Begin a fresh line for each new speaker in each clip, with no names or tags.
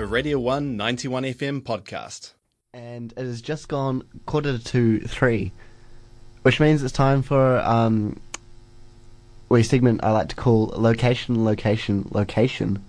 a Radio 1 91 FM podcast.
and it has just gone quarter to three, which means it's time for um, a segment I like to call location, location, location.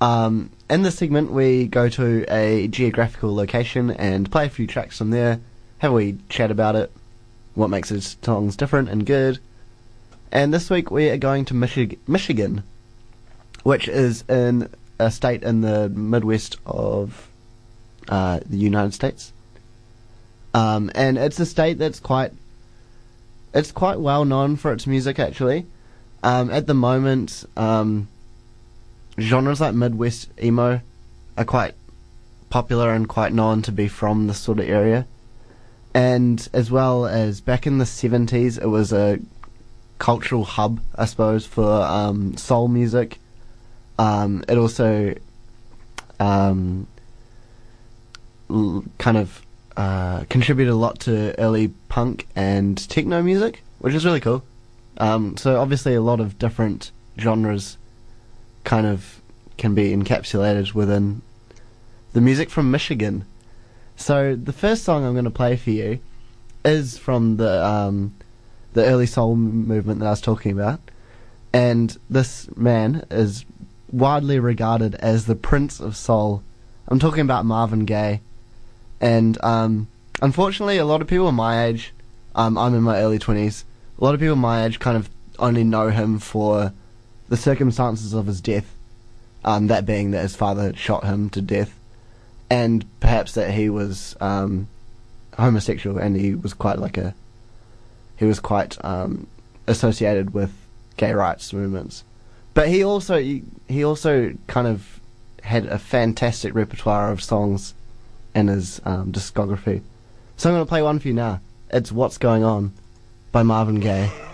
Um, in this segment, we go to a geographical location and play a few tracks from there, have a wee chat about it, what makes its songs different and good. And this week we are going to Michi- Michigan, which is in a state in the Midwest of uh, the United States. Um, and it's a state that's quite it's quite well known for its music actually. Um, at the moment, um, genres like Midwest emo are quite popular and quite known to be from this sort of area. And as well as back in the seventies, it was a cultural hub, I suppose, for um, soul music. Um, it also um, l- kind of uh, contributed a lot to early punk and techno music, which is really cool. Um, so obviously, a lot of different genres kind of can be encapsulated within the music from Michigan. So the first song I'm going to play for you is from the um, the early soul movement that I was talking about, and this man is widely regarded as the Prince of Soul. I'm talking about Marvin Gaye, and um, unfortunately, a lot of people my age, um, I'm in my early twenties. A lot of people my age kind of only know him for the circumstances of his death, um, that being that his father shot him to death, and perhaps that he was um, homosexual and he was quite like a he was quite um, associated with gay rights movements. But he also he, also kind of had a fantastic repertoire of songs in his um, discography. So I'm going to play one for you now. It's "What's Going On" by Marvin Gaye.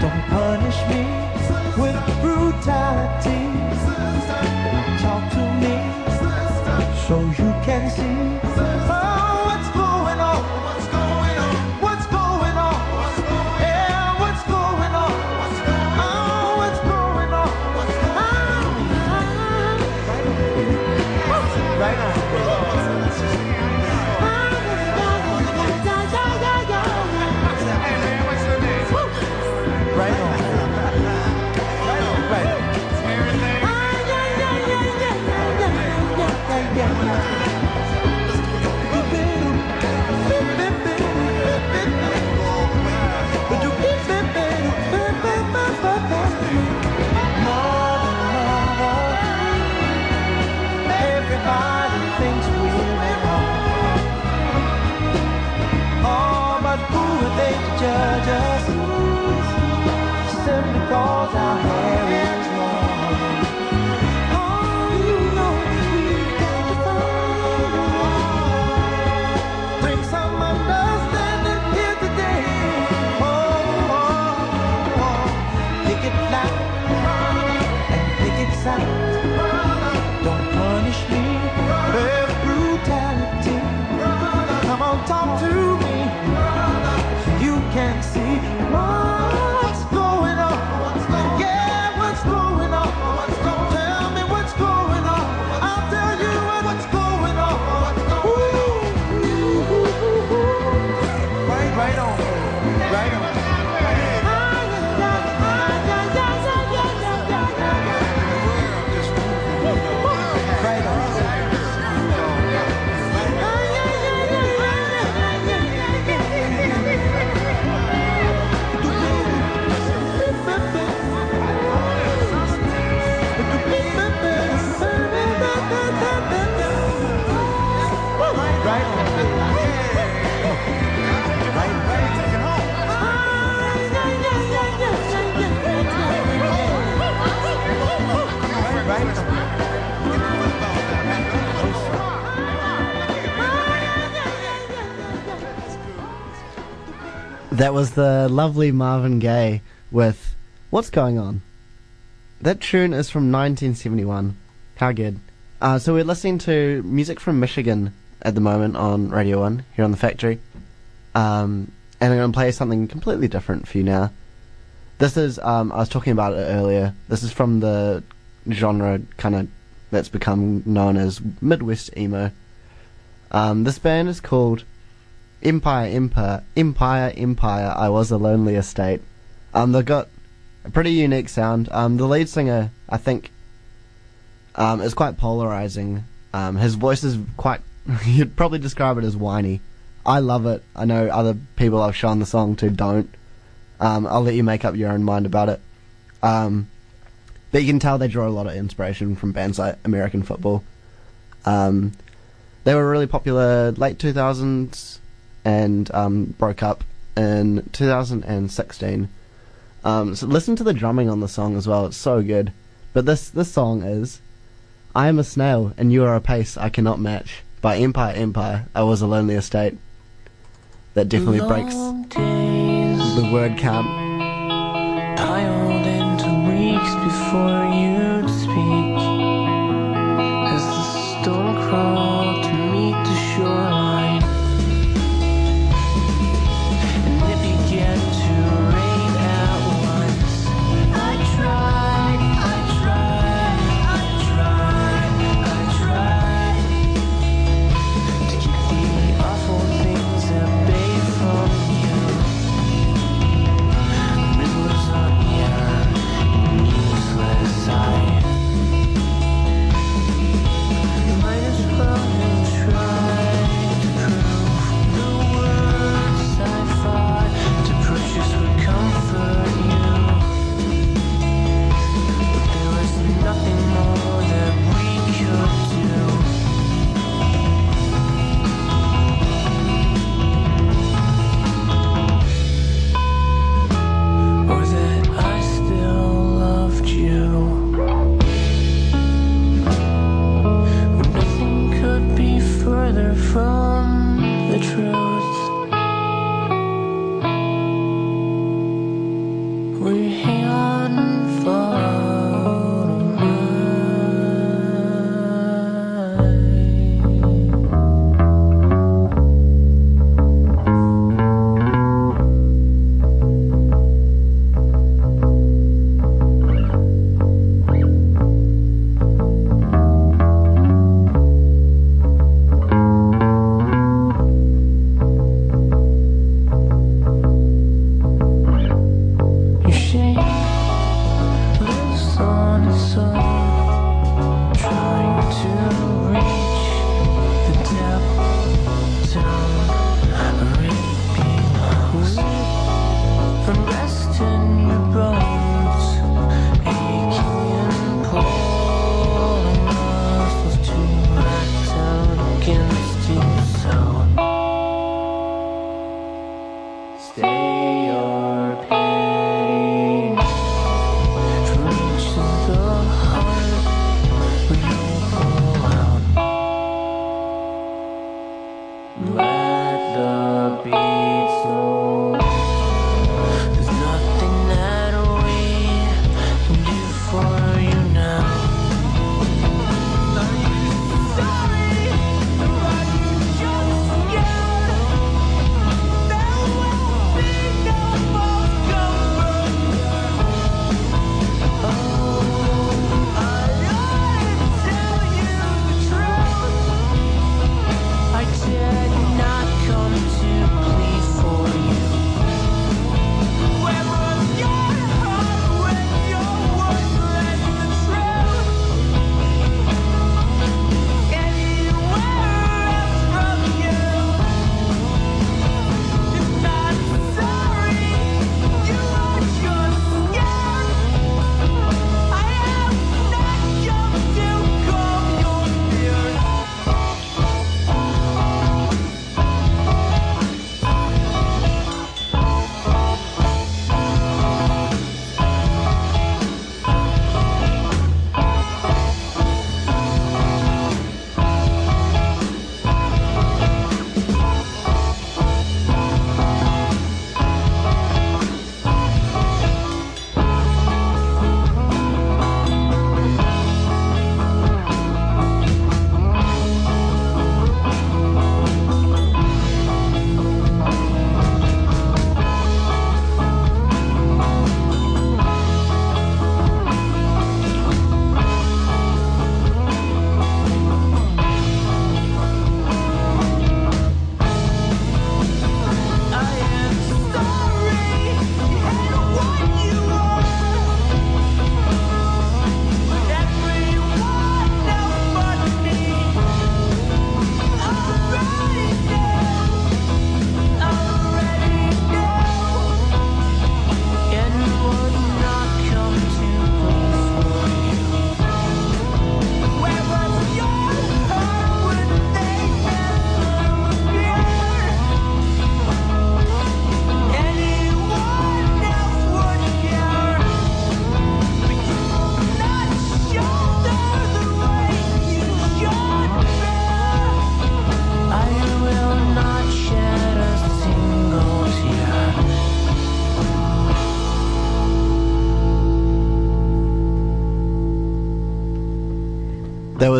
Don't punish me with brutality. They judge us? Simply cause our hair
That was the lovely Marvin Gaye with What's Going On? That tune is from 1971. How good. Uh, so we're listening to music from Michigan at the moment on Radio 1 here on the factory. Um, and I'm going to play something completely different for you now. This is, um, I was talking about it earlier. This is from the genre kind of that's become known as Midwest emo. Um, this band is called Empire Empire Empire Empire. I was a lonely estate. Um, they've got a pretty unique sound. Um, the lead singer, I think, um, is quite polarizing. Um, his voice is quite. You'd probably describe it as whiny. I love it. I know other people I've shown the song to don't. Um, I'll let you make up your own mind about it. Um, but you can tell they draw a lot of inspiration from bands like American football. Um, they were really popular late 2000s and um, broke up in 2016. Um, so listen to the drumming on the song as well; it's so good. But this this song is "I am a snail and you are a pace I cannot match" by Empire Empire. I was a lonely estate. That definitely breaks
Long days
the word count.
piled into weeks before you'd speak. As the storm crawled to meet the shoreline,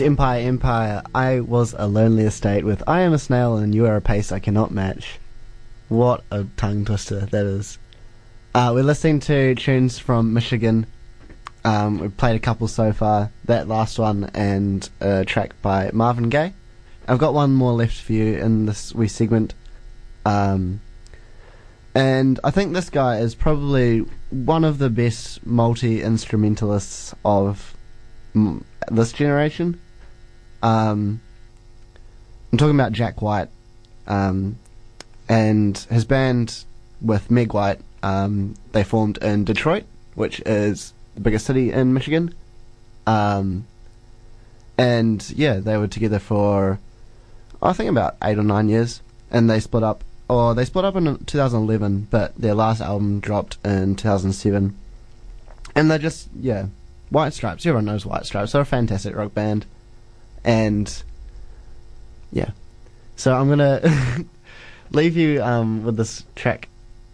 Empire Empire. I was a lonely estate with I am a snail and you are a pace I cannot match. What a tongue twister that is. Uh, we're listening to tunes from Michigan. Um, we've played a couple so far. That last one and a track by Marvin Gaye. I've got one more left for you in this wee segment. Um, and I think this guy is probably one of the best multi instrumentalists of this generation. Um, I'm talking about Jack White, um, and his band with Meg White. Um, they formed in Detroit, which is the biggest city in Michigan. Um, and yeah, they were together for I think about eight or nine years, and they split up. Or they split up in 2011, but their last album dropped in 2007. And they're just yeah, White Stripes. Everyone knows White Stripes. They're a fantastic rock band, and yeah. So I'm gonna leave you um, with this track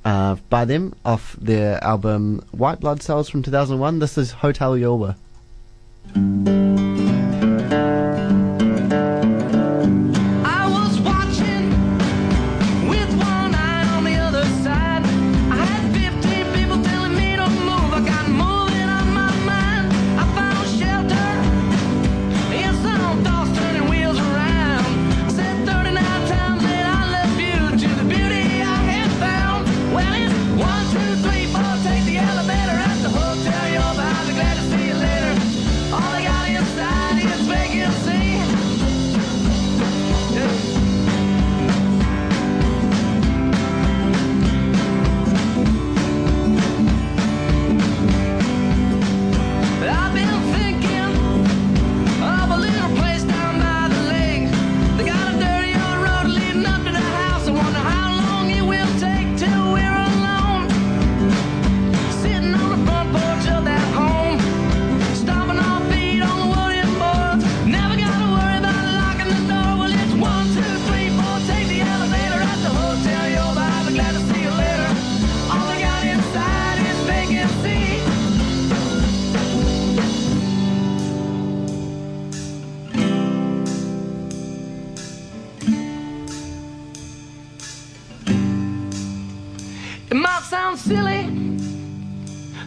uh, by them off their album White Blood Cells from 2001. This is Hotel Yorba.
Silly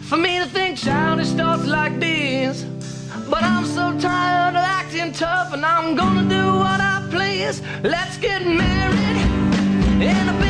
for me to think childish thoughts like these, but I'm so tired of acting tough, and I'm gonna do what I please. Let's get married in a big